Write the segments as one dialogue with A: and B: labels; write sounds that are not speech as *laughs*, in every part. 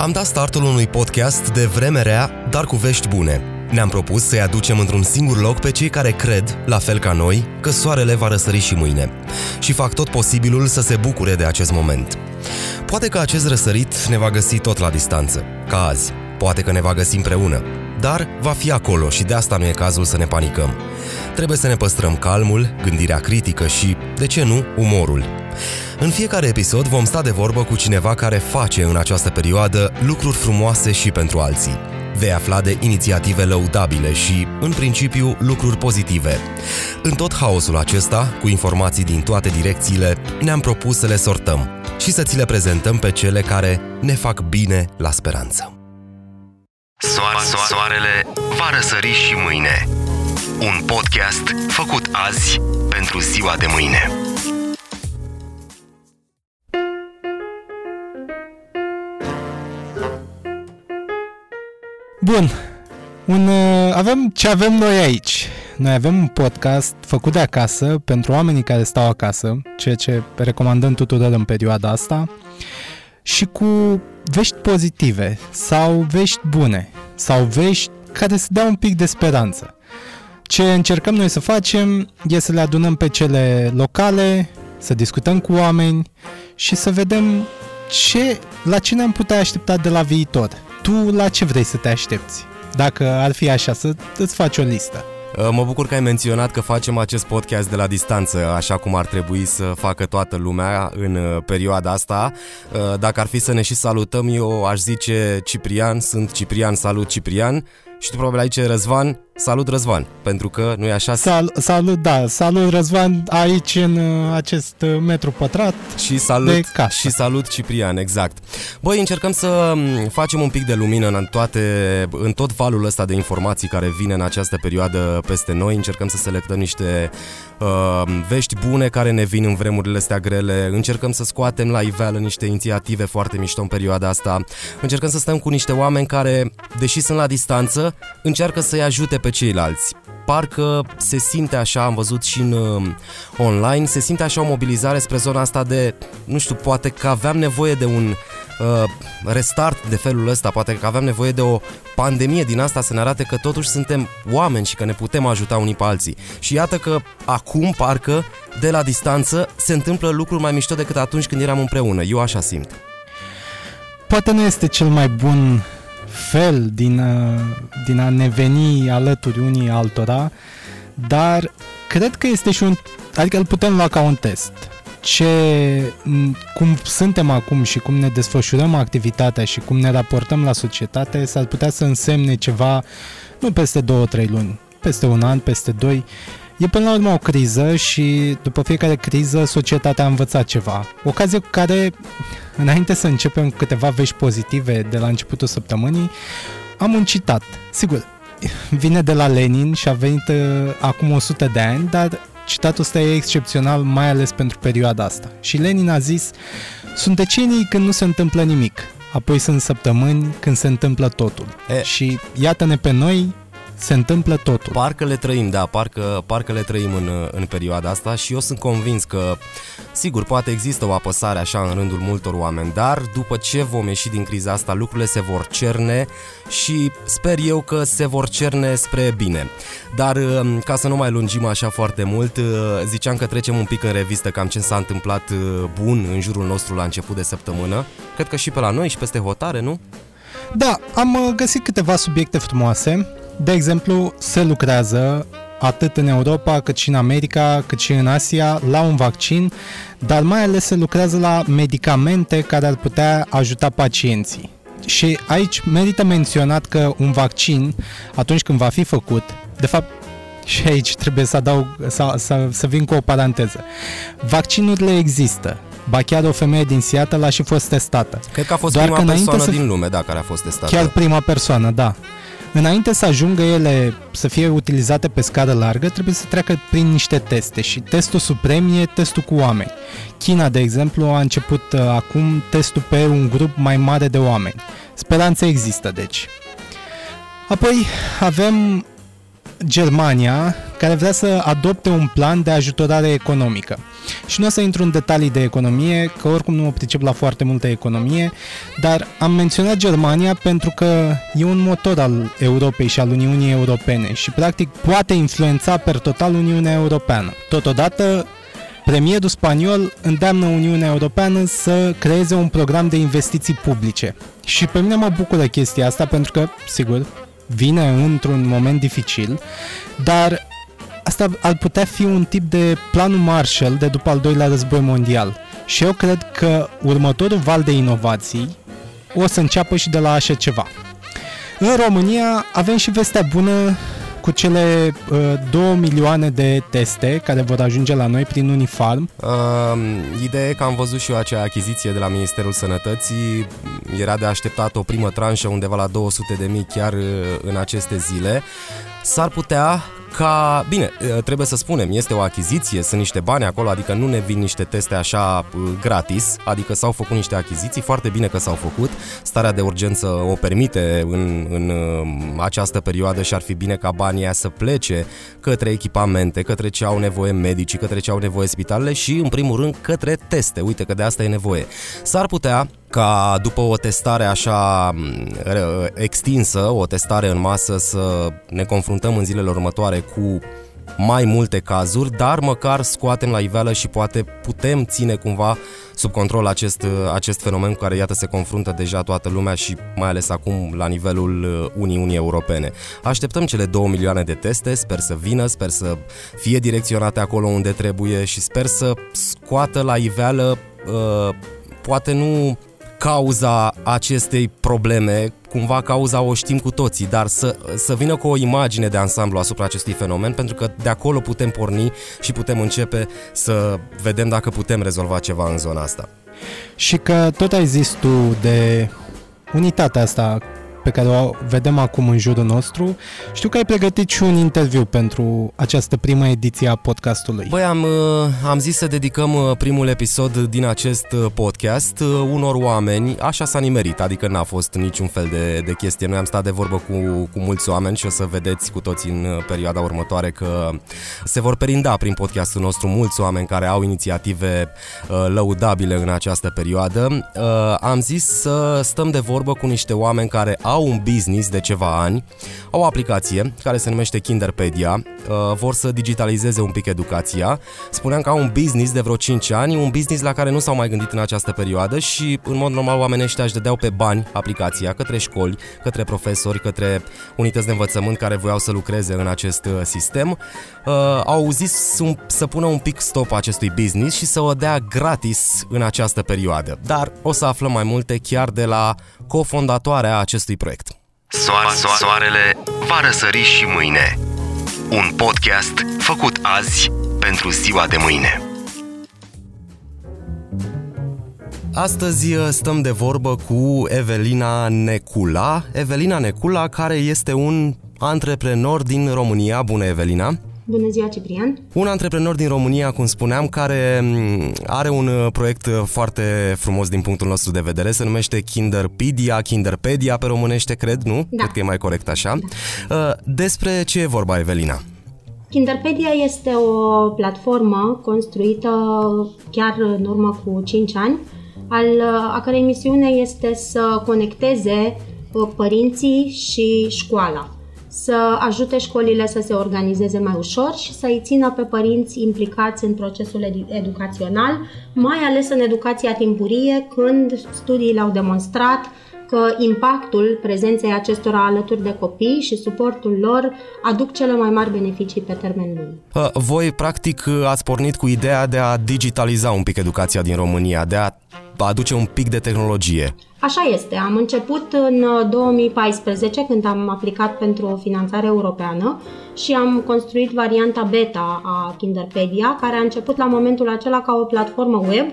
A: Am dat startul unui podcast de vreme rea, dar cu vești bune. Ne-am propus să-i aducem într-un singur loc pe cei care cred, la fel ca noi, că soarele va răsări și mâine. Și fac tot posibilul să se bucure de acest moment. Poate că acest răsărit ne va găsi tot la distanță, ca azi. Poate că ne va găsi împreună. Dar va fi acolo și de asta nu e cazul să ne panicăm. Trebuie să ne păstrăm calmul, gândirea critică și, de ce nu, umorul. În fiecare episod vom sta de vorbă cu cineva care face în această perioadă lucruri frumoase și pentru alții. Vei afla de inițiative lăudabile și, în principiu, lucruri pozitive. În tot haosul acesta, cu informații din toate direcțiile, ne-am propus să le sortăm și să ți le prezentăm pe cele care ne fac bine la speranță. Soare, soarele va răsări și mâine. Un podcast făcut azi pentru ziua de mâine.
B: Bun. Un, uh, avem ce avem noi aici. Noi avem un podcast făcut de acasă pentru oamenii care stau acasă, ceea ce recomandăm tuturor în perioada asta, și cu vești pozitive sau vești bune sau vești care să dea un pic de speranță. Ce încercăm noi să facem e să le adunăm pe cele locale, să discutăm cu oameni și să vedem ce, la ce ne-am putea aștepta de la viitor tu la ce vrei să te aștepți? Dacă ar fi așa, să îți faci o listă.
A: Uh, mă bucur că ai menționat că facem acest podcast de la distanță, așa cum ar trebui să facă toată lumea în uh, perioada asta. Uh, dacă ar fi să ne și salutăm, eu aș zice Ciprian, sunt Ciprian, salut Ciprian. Și tu probabil aici Răzvan, Salut Răzvan, pentru că nu e așa?
B: Sal, salut, da, salut Răzvan aici în uh, acest uh, metru pătrat
A: și salut, de casă. Și salut Ciprian, exact. Băi, încercăm să mm, facem un pic de lumină în, toate, în tot valul ăsta de informații care vine în această perioadă peste noi. Încercăm să selectăm niște uh, vești bune care ne vin în vremurile astea grele. Încercăm să scoatem la iveală niște inițiative foarte mișto în perioada asta. Încercăm să stăm cu niște oameni care, deși sunt la distanță, încearcă să-i ajute pe ceilalți. Parcă se simte așa, am văzut și în uh, online, se simte așa o mobilizare spre zona asta de, nu știu, poate că aveam nevoie de un uh, restart de felul ăsta, poate că aveam nevoie de o pandemie din asta să ne arate că totuși suntem oameni și că ne putem ajuta unii pe alții. Și iată că acum, parcă, de la distanță, se întâmplă lucruri mai mișto decât atunci când eram împreună. Eu așa simt.
B: Poate nu este cel mai bun fel din, uh, din a ne veni alături unii altora, dar cred că este și un... adică îl putem lua ca un test. Ce, cum suntem acum și cum ne desfășurăm activitatea și cum ne raportăm la societate s-ar putea să însemne ceva nu peste 2-3 luni, peste un an, peste 2, E până la urmă o criză și după fiecare criză societatea a învățat ceva. Ocazie cu care, înainte să începem câteva vești pozitive de la începutul săptămânii, am un citat. Sigur, vine de la Lenin și a venit uh, acum 100 de ani, dar citatul ăsta e excepțional, mai ales pentru perioada asta. Și Lenin a zis, sunt decenii când nu se întâmplă nimic, apoi sunt săptămâni când se întâmplă totul. E. Și iată-ne pe noi, se întâmplă totul.
A: Parcă le trăim, da, parcă, parcă le trăim în, în perioada asta și eu sunt convins că, sigur, poate există o apăsare așa în rândul multor oameni, dar după ce vom ieși din criza asta, lucrurile se vor cerne și sper eu că se vor cerne spre bine. Dar um, ca să nu mai lungim așa foarte mult, uh, ziceam că trecem un pic în revistă cam ce s-a întâmplat uh, bun în jurul nostru la început de săptămână. Cred că și pe la noi și peste hotare, nu?
B: Da, am uh, găsit câteva subiecte frumoase. De exemplu, se lucrează atât în Europa, cât și în America, cât și în Asia, la un vaccin, dar mai ales se lucrează la medicamente care ar putea ajuta pacienții. Și aici merită menționat că un vaccin, atunci când va fi făcut, de fapt *laughs* și aici trebuie să adaug, să, să, să vin cu o paranteză. Vaccinurile există. Ba chiar o femeie din Seattle a și fost testată.
A: Cred că a fost Doar prima persoană să... din lume, da, care a fost testată.
B: Chiar prima persoană, da. Înainte să ajungă ele să fie utilizate pe scară largă, trebuie să treacă prin niște teste și testul suprem e testul cu oameni. China, de exemplu, a început uh, acum testul pe un grup mai mare de oameni. Speranța există, deci. Apoi avem Germania, care vrea să adopte un plan de ajutorare economică. Și nu o să intru în detalii de economie, că oricum nu mă pricep la foarte multă economie, dar am menționat Germania pentru că e un motor al Europei și al Uniunii Europene și practic poate influența per total Uniunea Europeană. Totodată, Premierul spaniol îndeamnă Uniunea Europeană să creeze un program de investiții publice. Și pe mine mă bucură chestia asta pentru că, sigur, vine într-un moment dificil, dar asta ar putea fi un tip de planul Marshall de după al doilea război mondial. Și eu cred că următorul val de inovații o să înceapă și de la așa ceva. În România avem și vestea bună cu cele uh, 2 milioane de teste care vor ajunge la noi prin Unifarm. Uh,
A: ideea e că am văzut și eu acea achiziție de la Ministerul Sănătății. Era de așteptat o primă tranșă undeva la 200 de mii chiar uh, în aceste zile. S-ar putea ca, bine, trebuie să spunem, este o achiziție, sunt niște bani acolo, adică nu ne vin niște teste așa gratis, adică s-au făcut niște achiziții, foarte bine că s-au făcut, starea de urgență o permite în, în această perioadă și ar fi bine ca banii să plece către echipamente, către ce au nevoie medicii, către ce au nevoie spitalele și, în primul rând, către teste, uite că de asta e nevoie. S-ar putea ca după o testare așa extinsă, o testare în masă, să ne confruntăm în zilele următoare cu mai multe cazuri, dar măcar scoatem la iveală și poate putem ține cumva sub control acest, acest fenomen cu care iată se confruntă deja toată lumea și mai ales acum la nivelul Uniunii Europene. Așteptăm cele 2 milioane de teste, sper să vină, sper să fie direcționate acolo unde trebuie și sper să scoată la iveală uh, poate nu cauza acestei probleme, cumva cauza o știm cu toții, dar să, să vină cu o imagine de ansamblu asupra acestui fenomen, pentru că de acolo putem porni și putem începe să vedem dacă putem rezolva ceva în zona asta.
B: Și că tot ai zis tu de unitatea asta pe care o vedem acum în jurul nostru. Știu că ai pregătit și un interviu pentru această primă ediție a podcastului.
A: Băi, am, uh, am zis să dedicăm uh, primul episod din acest uh, podcast unor oameni, așa s-a nimerit, adică n-a fost niciun fel de, de chestie. Noi am stat de vorbă cu, cu mulți oameni și o să vedeți cu toții în perioada următoare că se vor perinda prin podcastul nostru mulți oameni care au inițiative lăudabile în această perioadă. Am zis să stăm de vorbă cu niște oameni care au un business de ceva ani, au o aplicație care se numește Kinderpedia, uh, vor să digitalizeze un pic educația. Spuneam că au un business de vreo 5 ani, un business la care nu s-au mai gândit în această perioadă și în mod normal oamenii ăștia își dădeau pe bani aplicația către școli, către profesori, către unități de învățământ care voiau să lucreze în acest uh, sistem. Uh, au zis să pună un pic stop acestui business și să o dea gratis în această perioadă. Dar o să aflăm mai multe chiar de la cofondatoarea acestui proiect.
C: Soare, soarele va răsări și mâine. Un podcast făcut azi pentru ziua de mâine.
A: Astăzi uh, stăm de vorbă cu Evelina Necula. Evelina Necula, care este un antreprenor din România. Bună, Evelina!
D: Bună ziua, Ciprian!
A: Un antreprenor din România, cum spuneam, care mm, are un uh, proiect uh, foarte frumos din punctul nostru de vedere, se numește Kinderpedia, Kinderpedia pe românește, cred, nu?
D: Da.
A: Cred că e mai corect așa. Da. Uh, despre ce e vorba, Evelina?
D: Kinderpedia este o platformă construită chiar în urmă cu 5 ani, al, a cărei misiune este să conecteze părinții și școala să ajute școlile să se organizeze mai ușor și să îi țină pe părinți implicați în procesul educațional, mai ales în educația timpurie, când studiile au demonstrat că impactul prezenței acestora alături de copii și suportul lor aduc cele mai mari beneficii pe termen lung.
A: Voi, practic, ați pornit cu ideea de a digitaliza un pic educația din România, de a aduce un pic de tehnologie.
D: Așa este. Am început în 2014 când am aplicat pentru o finanțare europeană și am construit varianta beta a Kinderpedia, care a început la momentul acela ca o platformă web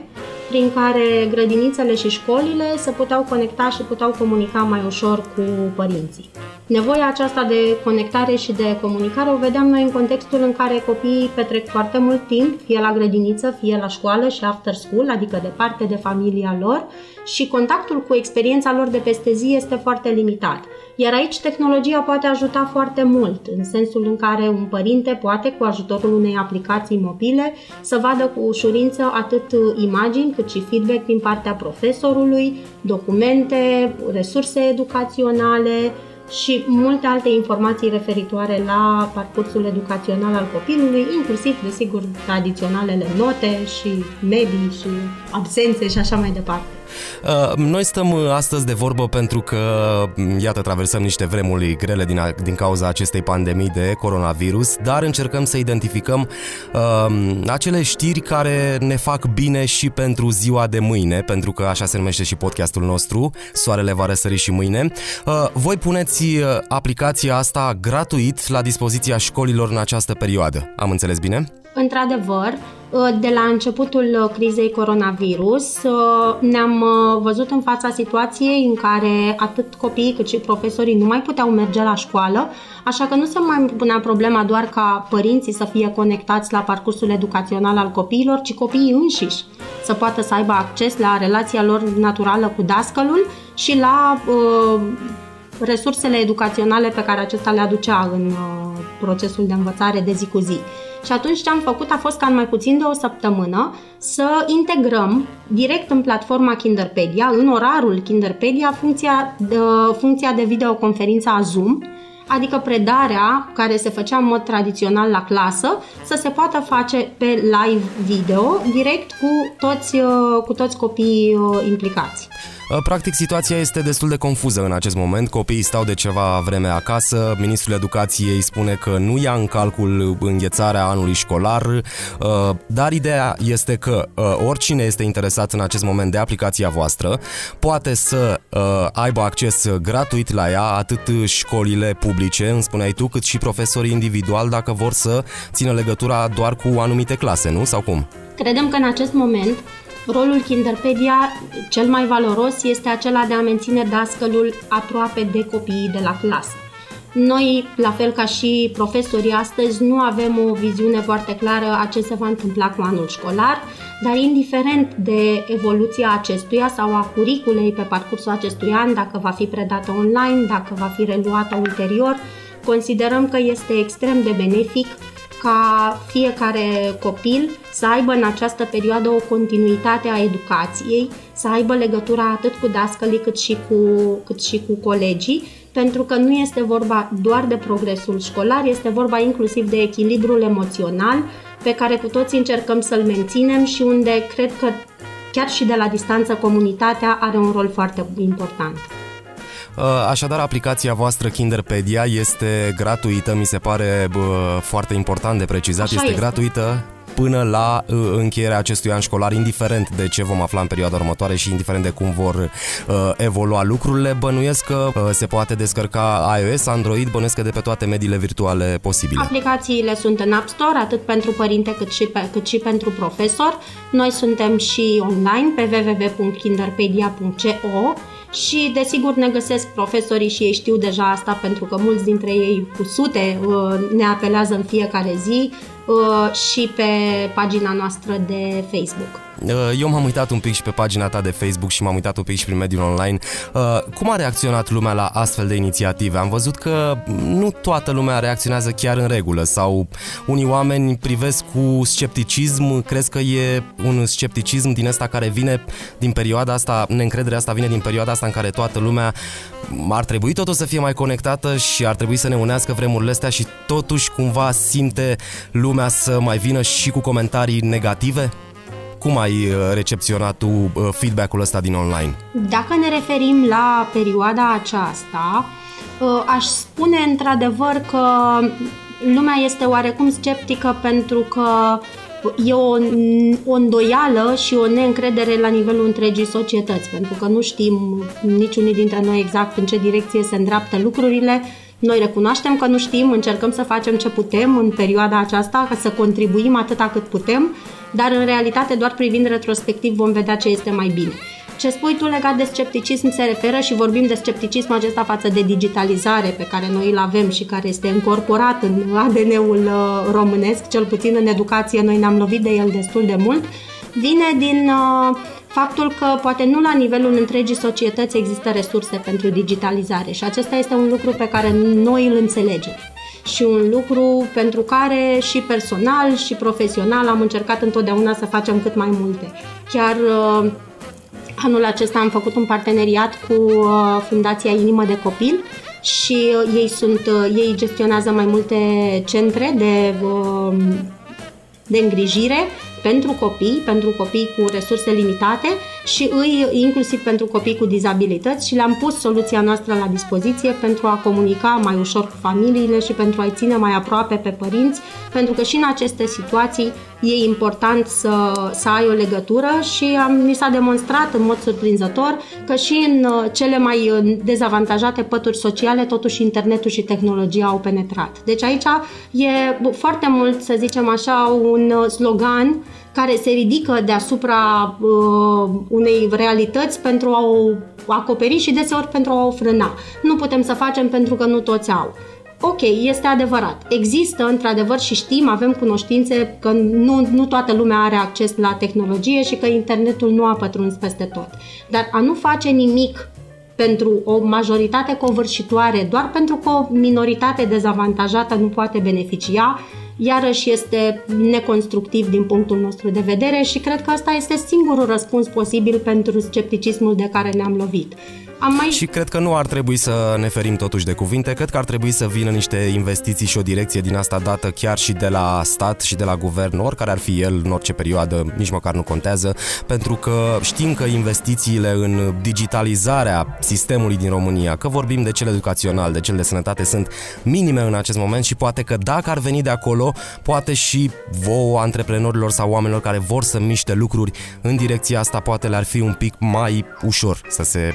D: prin care grădinițele și școlile se puteau conecta și puteau comunica mai ușor cu părinții. Nevoia aceasta de conectare și de comunicare o vedeam noi în contextul în care copiii petrec foarte mult timp, fie la grădiniță, fie la școală și after school, adică departe de familia lor, și contactul cu experiența lor de peste zi este foarte limitat. Iar aici tehnologia poate ajuta foarte mult, în sensul în care un părinte poate, cu ajutorul unei aplicații mobile, să vadă cu ușurință atât imagini cât și feedback din partea profesorului, documente, resurse educaționale, și multe alte informații referitoare la parcursul educațional al copilului, inclusiv, desigur, tradiționalele note și medii și absențe și așa mai departe.
A: Uh, noi stăm uh, astăzi de vorbă pentru că, mm, iată, traversăm niște vremuri grele din, din cauza acestei pandemii de coronavirus, dar încercăm să identificăm uh, acele știri care ne fac bine și pentru ziua de mâine, pentru că așa se numește și podcastul nostru, Soarele va răsări și mâine. Uh, voi puneți uh, aplicația asta gratuit la dispoziția școlilor în această perioadă. Am înțeles bine?
D: Într-adevăr, uh, de la începutul uh, crizei coronavirus uh, ne-am văzut în fața situației în care atât copiii cât și profesorii nu mai puteau merge la școală, așa că nu se mai punea problema doar ca părinții să fie conectați la parcursul educațional al copiilor, ci copiii înșiși să poată să aibă acces la relația lor naturală cu dascălul și la uh, resursele educaționale pe care acesta le aducea în uh, procesul de învățare de zi cu zi. Și atunci ce am făcut a fost ca în mai puțin de o săptămână să integrăm direct în platforma Kinderpedia, în orarul Kinderpedia, funcția de, funcția de videoconferință a Zoom, adică predarea care se făcea în mod tradițional la clasă, să se poată face pe live video, direct cu toți, uh, cu toți copiii uh, implicați.
A: Uh, practic, situația este destul de confuză în acest moment. Copiii stau de ceva vreme acasă, Ministrul Educației spune că nu ia în calcul înghețarea anului școlar, uh, dar ideea este că uh, oricine este interesat în acest moment de aplicația voastră poate să aibă acces gratuit la ea, atât școlile publice, îmi spuneai tu, cât și profesorii individual dacă vor să țină legătura doar cu anumite clase, nu? Sau cum?
D: Credem că în acest moment Rolul Kinderpedia cel mai valoros este acela de a menține dascălul aproape de copiii de la clasă. Noi, la fel ca și profesorii astăzi, nu avem o viziune foarte clară a ce se va întâmpla cu anul școlar, dar indiferent de evoluția acestuia sau a curiculei pe parcursul acestui an, dacă va fi predată online, dacă va fi reluată ulterior, considerăm că este extrem de benefic ca fiecare copil să aibă în această perioadă o continuitate a educației, să aibă legătura atât cu dascălii cât și cu, cât și cu colegii, pentru că nu este vorba doar de progresul școlar, este vorba inclusiv de echilibrul emoțional pe care cu toții încercăm să-l menținem și unde cred că chiar și de la distanță comunitatea are un rol foarte important.
A: Uh, așadar, aplicația voastră Kinderpedia este gratuită, mi se pare bă, foarte important de precizat, Așa este, este gratuită până la uh, încheierea acestui an școlar, indiferent de ce vom afla în perioada următoare și indiferent de cum vor uh, evolua lucrurile, bănuiesc că uh, se poate descărca iOS, Android, bănuiesc că de pe toate mediile virtuale posibile.
D: Aplicațiile sunt în App Store, atât pentru părinte cât și, pe, cât și pentru profesor. Noi suntem și online pe www.kinderpedia.co și desigur ne găsesc profesorii și ei știu deja asta pentru că mulți dintre ei cu sute uh, ne apelează în fiecare zi uh, și pe pagina noastră de Facebook.
A: Uh, eu m-am uitat un pic și pe pagina ta de Facebook și m-am uitat un pic și prin mediul online. Cum a reacționat lumea la astfel de inițiative? Am văzut că nu toată lumea reacționează chiar în regulă sau unii oameni privesc cu scepticism, crezi că e un scepticism din asta care vine din perioada asta, neîncrederea asta vine din perioada asta în care toată lumea ar trebui totuși să fie mai conectată și ar trebui să ne unească vremurile astea și totuși cumva simte lumea să mai vină și cu comentarii negative? Cum ai uh, recepționat tu uh, feedback-ul ăsta din online?
D: Dacă ne referim la perioada aceasta, uh, aș spune într-adevăr că lumea este oarecum sceptică pentru că e o, o îndoială și o neîncredere la nivelul întregii societăți, pentru că nu știm niciunii dintre noi exact în ce direcție se îndreaptă lucrurile. Noi recunoaștem că nu știm, încercăm să facem ce putem în perioada aceasta, ca să contribuim atâta cât putem, dar în realitate doar privind retrospectiv vom vedea ce este mai bine. Ce spui tu legat de scepticism se referă și vorbim de scepticism acesta față de digitalizare pe care noi îl avem și care este încorporat în ADN-ul uh, românesc, cel puțin în educație noi ne-am lovit de el destul de mult, vine din uh, faptul că poate nu la nivelul întregii societăți există resurse pentru digitalizare și acesta este un lucru pe care noi îl înțelegem și un lucru pentru care și personal și profesional am încercat întotdeauna să facem cât mai multe. Chiar uh, anul acesta am făcut un parteneriat cu uh, Fundația Inimă de Copil și uh, ei sunt ei gestionează mai multe centre de de îngrijire pentru copii, pentru copii cu resurse limitate și îi, inclusiv pentru copii cu dizabilități și le-am pus soluția noastră la dispoziție pentru a comunica mai ușor cu familiile și pentru a-i ține mai aproape pe părinți, pentru că și în aceste situații e important să, să ai o legătură și am, mi s-a demonstrat în mod surprinzător că și în uh, cele mai uh, dezavantajate pături sociale, totuși internetul și tehnologia au penetrat. Deci aici e foarte mult, să zicem așa, un uh, slogan care se ridică deasupra uh, unei realități pentru a o acoperi și deseori pentru a o frâna. Nu putem să facem pentru că nu toți au. Ok, este adevărat. Există, într-adevăr, și știm, avem cunoștințe că nu, nu toată lumea are acces la tehnologie și că internetul nu a pătruns peste tot. Dar a nu face nimic pentru o majoritate covârșitoare, doar pentru că o minoritate dezavantajată nu poate beneficia, iarăși este neconstructiv din punctul nostru de vedere și cred că asta este singurul răspuns posibil pentru scepticismul de care ne-am lovit.
A: Am mai... Și cred că nu ar trebui să ne ferim totuși de cuvinte, cred că ar trebui să vină niște investiții și o direcție din asta dată chiar și de la stat și de la guvern, oricare ar fi el în orice perioadă, nici măcar nu contează, pentru că știm că investițiile în digitalizarea sistemului din România, că vorbim de cel educațional, de cel de sănătate, sunt minime în acest moment și poate că dacă ar veni de acolo, poate și vouă antreprenorilor sau oamenilor care vor să miște lucruri în direcția asta, poate le-ar fi un pic mai ușor să se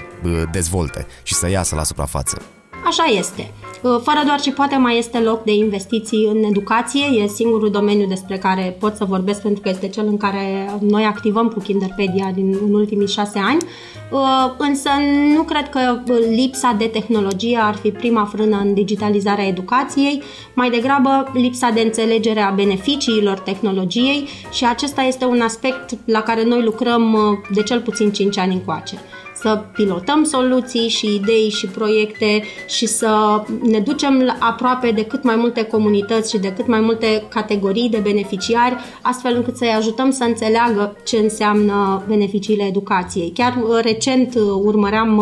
A: dezvolte și să iasă la suprafață.
D: Așa este. Uh, fără doar și poate mai este loc de investiții în educație, e singurul domeniu despre care pot să vorbesc pentru că este cel în care noi activăm cu Kinderpedia din în ultimii șase ani, uh, însă nu cred că lipsa de tehnologie ar fi prima frână în digitalizarea educației, mai degrabă lipsa de înțelegere a beneficiilor tehnologiei și acesta este un aspect la care noi lucrăm uh, de cel puțin 5 ani încoace să pilotăm soluții și idei și proiecte și să ne ducem aproape de cât mai multe comunități și de cât mai multe categorii de beneficiari, astfel încât să-i ajutăm să înțeleagă ce înseamnă beneficiile educației. Chiar uh, recent uh, urmăream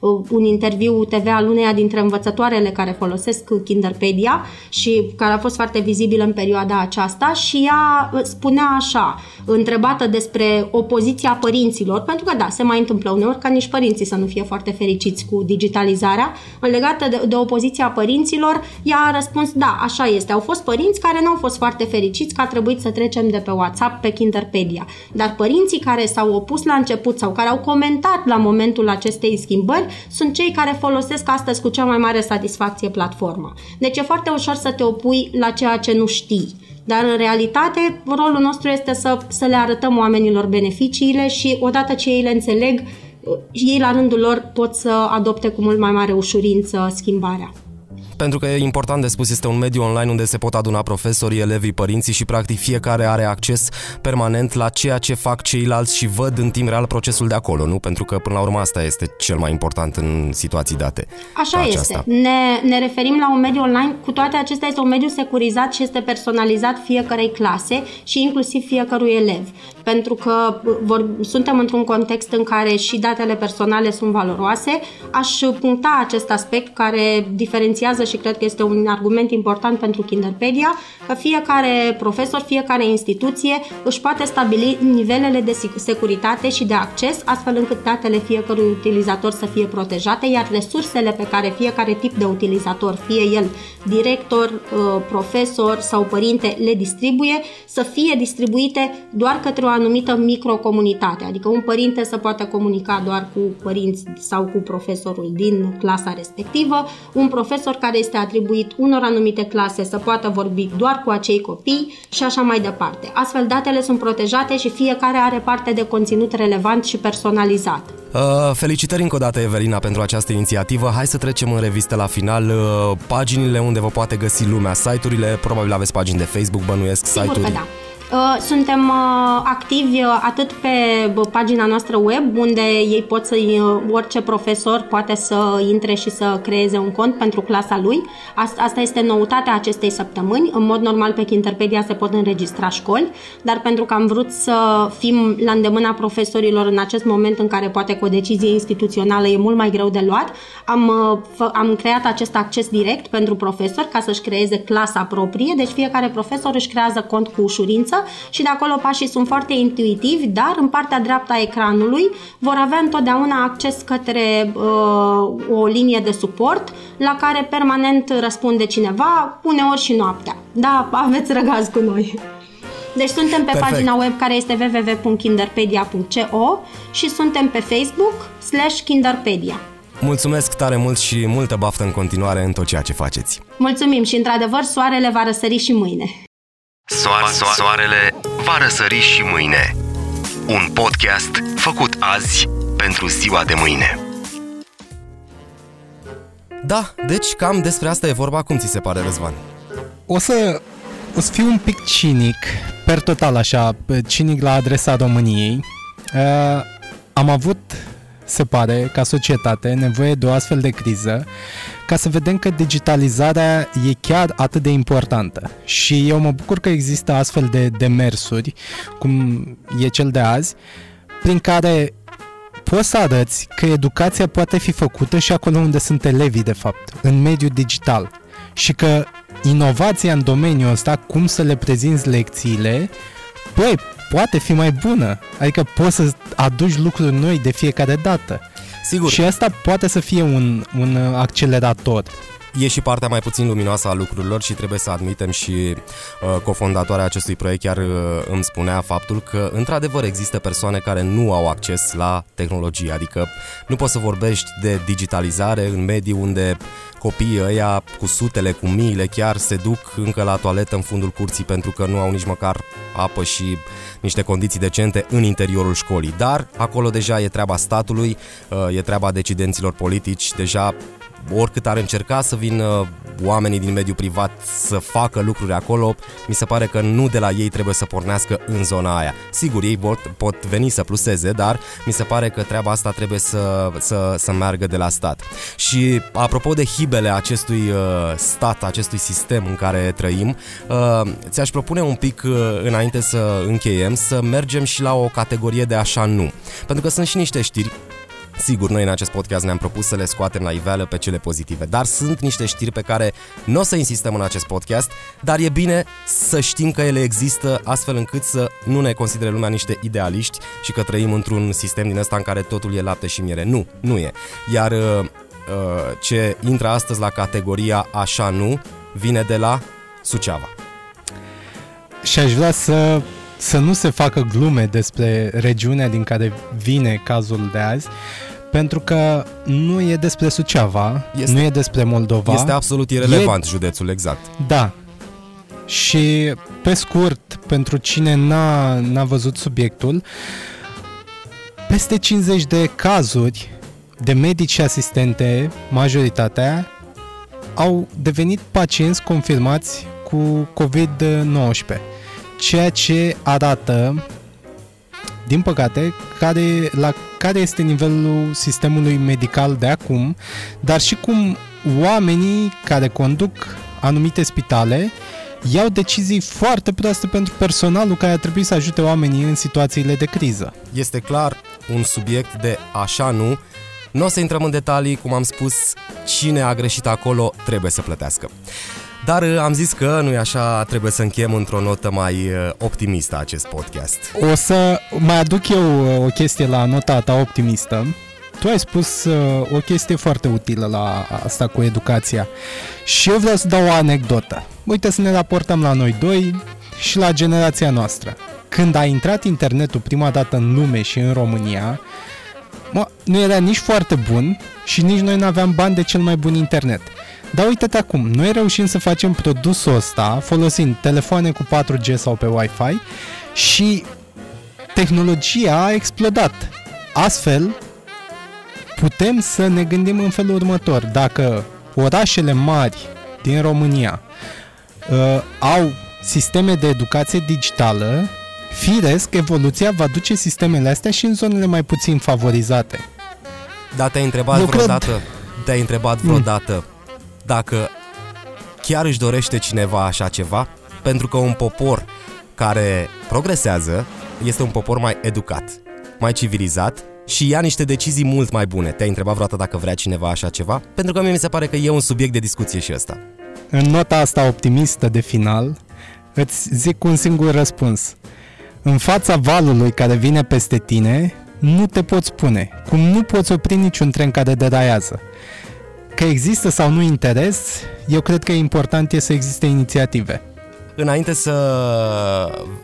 D: uh, un interviu TV al uneia dintre învățătoarele care folosesc Kinderpedia și care a fost foarte vizibilă în perioada aceasta și ea spunea așa, întrebată despre opoziția părinților, pentru că da, se mai întâmplă uneori ca nici părinții să nu fie foarte fericiți cu digitalizarea. În legată de, de opoziția părinților, ea a răspuns, da, așa este. Au fost părinți care nu au fost foarte fericiți că a trebuit să trecem de pe WhatsApp pe Kinderpedia. Dar părinții care s-au opus la început sau care au comentat la momentul acestei schimbări sunt cei care folosesc astăzi cu cea mai mare satisfacție platforma. Deci e foarte ușor să te opui la ceea ce nu știi. Dar în realitate, rolul nostru este să, să le arătăm oamenilor beneficiile și odată ce ei le înțeleg, ei la rândul lor pot să adopte cu mult mai mare ușurință schimbarea
A: pentru că e important de spus, este un mediu online unde se pot aduna profesorii, elevii, părinții și practic fiecare are acces permanent la ceea ce fac ceilalți și văd în timp real procesul de acolo, nu? Pentru că până la urmă asta este cel mai important în situații date.
D: Așa este. Ne, ne referim la un mediu online, cu toate acestea este un mediu securizat și este personalizat fiecarei clase și inclusiv fiecărui elev. Pentru că vor, suntem într-un context în care și datele personale sunt valoroase, aș puncta acest aspect care diferențiază și cred că este un argument important pentru Kinderpedia, că fiecare profesor, fiecare instituție își poate stabili nivelele de securitate și de acces, astfel încât datele fiecărui utilizator să fie protejate, iar resursele pe care fiecare tip de utilizator, fie el director, uh, profesor sau părinte, le distribuie, să fie distribuite doar către o anumită microcomunitate, adică un părinte să poată comunica doar cu părinți sau cu profesorul din clasa respectivă, un profesor care care este atribuit unor anumite clase să poată vorbi doar cu acei copii și așa mai departe. Astfel, datele sunt protejate și fiecare are parte de conținut relevant și personalizat.
A: Uh, felicitări încă o dată, Evelina, pentru această inițiativă. Hai să trecem în revistă la final uh, paginile unde vă poate găsi lumea, site-urile, probabil aveți pagini de Facebook, bănuiesc,
D: Sigur
A: site-uri.
D: Că da. Uh, suntem uh, activi uh, atât pe pagina noastră web, unde ei pot să, orice profesor poate să intre și să creeze un cont pentru clasa lui. Asta este noutatea acestei săptămâni. În mod normal pe Kinterpedia se pot înregistra școli, dar pentru că am vrut să fim la îndemâna profesorilor în acest moment în care poate cu o decizie instituțională e mult mai greu de luat, am, am creat acest acces direct pentru profesori ca să-și creeze clasa proprie, deci fiecare profesor își creează cont cu ușurință și de acolo pașii sunt foarte intuitivi, dar în partea dreaptă a ecranului vor avea întotdeauna acces către uh, o linie de suport la care permanent răspunde cineva, uneori și noaptea. Da, aveți răgaz cu noi. Deci suntem pe Perfect. pagina web care este www.kinderpedia.co și suntem pe Facebook slash kinderpedia.
A: Mulțumesc tare mult și multă baftă în continuare în tot ceea ce faceți.
D: Mulțumim și într-adevăr soarele va răsări și mâine.
C: Soare, soarele va răsări și mâine. Un podcast făcut azi pentru ziua de mâine.
A: Da, deci cam despre asta e vorba, cum ți se pare, Răzvan?
B: O să, o să fiu un pic cinic, per total așa, cinic la adresa României. Uh, am avut se pare, ca societate, nevoie de o astfel de criză ca să vedem că digitalizarea e chiar atât de importantă. Și eu mă bucur că există astfel de demersuri, cum e cel de azi, prin care poți să arăți că educația poate fi făcută și acolo unde sunt elevii, de fapt, în mediul digital. Și că inovația în domeniul ăsta, cum să le prezinți lecțiile, băi, poate fi mai bună. Adică poți să aduci lucruri noi de fiecare dată.
A: Sigur.
B: Și asta poate să fie un, un accelerator.
A: E și partea mai puțin luminoasă a lucrurilor și trebuie să admitem și uh, cofondatoarea acestui proiect chiar uh, îmi spunea faptul că într-adevăr există persoane care nu au acces la tehnologie, adică nu poți să vorbești de digitalizare în medii unde copiii ăia cu sutele, cu miile chiar se duc încă la toaletă în fundul curții pentru că nu au nici măcar apă și niște condiții decente în interiorul școlii. Dar acolo deja e treaba statului, uh, e treaba decidenților politici, deja oricât ar încerca să vină oamenii din mediul privat să facă lucruri acolo, mi se pare că nu de la ei trebuie să pornească în zona aia. Sigur, ei pot, pot veni să pluseze, dar mi se pare că treaba asta trebuie să, să, să meargă de la stat. Și apropo de hibele acestui uh, stat, acestui sistem în care trăim, uh, ți-aș propune un pic uh, înainte să încheiem să mergem și la o categorie de așa nu. Pentru că sunt și niște știri Sigur, noi în acest podcast ne-am propus să le scoatem la iveală pe cele pozitive, dar sunt niște știri pe care nu o să insistăm în acest podcast, dar e bine să știm că ele există astfel încât să nu ne considere lumea niște idealiști și că trăim într-un sistem din ăsta în care totul e lapte și miere. Nu, nu e. Iar uh, uh, ce intră astăzi la categoria așa nu, vine de la Suceava.
B: Și aș vrea să să nu se facă glume despre regiunea din care vine cazul de azi, pentru că nu e despre Suceava, este, nu e despre Moldova.
A: Este absolut irrelevant e, județul, exact.
B: Da. Și pe scurt, pentru cine n-a, n-a văzut subiectul, peste 50 de cazuri de medici asistente, majoritatea, au devenit pacienți confirmați cu COVID-19 ceea ce arată, din păcate, care, la care este nivelul sistemului medical de acum, dar și cum oamenii care conduc anumite spitale iau decizii foarte proaste pentru personalul care ar trebui să ajute oamenii în situațiile de criză.
A: Este clar un subiect de așa nu. Nu o să intrăm în detalii, cum am spus, cine a greșit acolo trebuie să plătească. Dar uh, am zis că, nu așa, trebuie să încheiem într-o notă mai uh, optimistă acest podcast.
B: O să mai aduc eu uh, o chestie la nota ta optimistă. Tu ai spus uh, o chestie foarte utilă la asta cu educația și eu vreau să dau o anecdotă. Uite să ne raportăm la noi doi și la generația noastră. Când a intrat internetul prima dată în lume și în România, mă, nu era nici foarte bun și nici noi nu aveam bani de cel mai bun internet. Dar uite-te acum, noi reușim să facem produsul ăsta folosind telefoane cu 4G sau pe Wi-Fi și tehnologia a explodat. Astfel, putem să ne gândim în felul următor. Dacă orașele mari din România uh, au sisteme de educație digitală, firesc, evoluția va duce sistemele astea și în zonele mai puțin favorizate.
A: Da, te-ai întrebat
B: Eu
A: vreodată,
B: cred-
A: te-ai întrebat vreodată dacă chiar își dorește cineva așa ceva? Pentru că un popor care progresează este un popor mai educat, mai civilizat și ia niște decizii mult mai bune. Te-ai întrebat vreodată dacă vrea cineva așa ceva? Pentru că mie mi se pare că e un subiect de discuție și ăsta.
B: În nota asta optimistă de final, îți zic un singur răspuns. În fața valului care vine peste tine, nu te poți pune, cum nu poți opri niciun tren care deraiază. Că există sau nu interes, eu cred că important e să existe inițiative.
A: Înainte să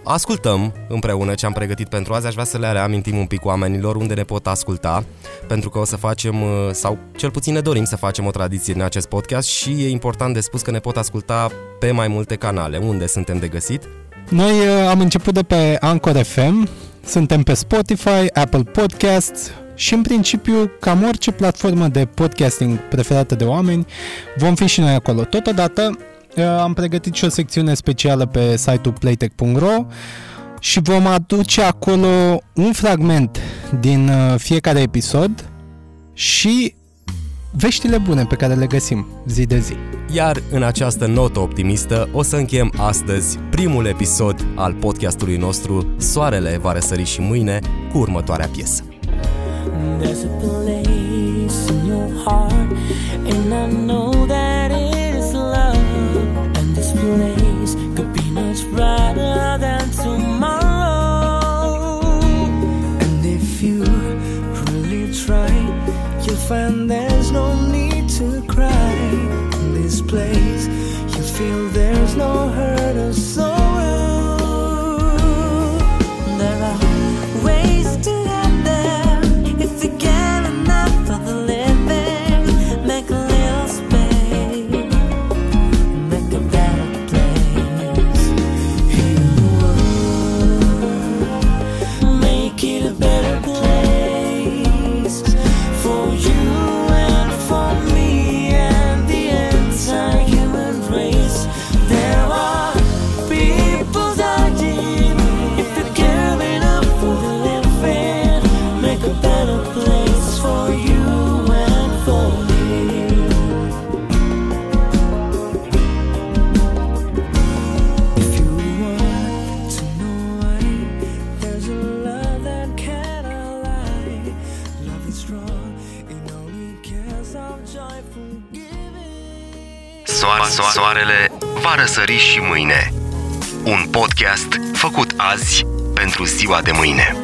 A: ascultăm împreună ce am pregătit pentru azi, aș vrea să le reamintim un pic oamenilor unde ne pot asculta, pentru că o să facem, sau cel puțin ne dorim să facem o tradiție în acest podcast și e important de spus că ne pot asculta pe mai multe canale. Unde suntem de găsit?
B: Noi uh, am început de pe Anchor FM, suntem pe Spotify, Apple Podcasts și în principiu cam orice platformă de podcasting preferată de oameni vom fi și noi acolo. Totodată uh, am pregătit și o secțiune specială pe site-ul playtech.ro și vom aduce acolo un fragment din uh, fiecare episod și veștile bune pe care le găsim zi de zi.
A: Iar în această notă optimistă o să încheiem astăzi primul episod al podcastului nostru Soarele va răsări și mâine cu următoarea piesă.
E: There's a place in your heart, and I know that it is love. And this place could be much brighter than tomorrow. And if you really try, you'll find there's no need to cry. This place,
C: azi pentru ziua de mâine.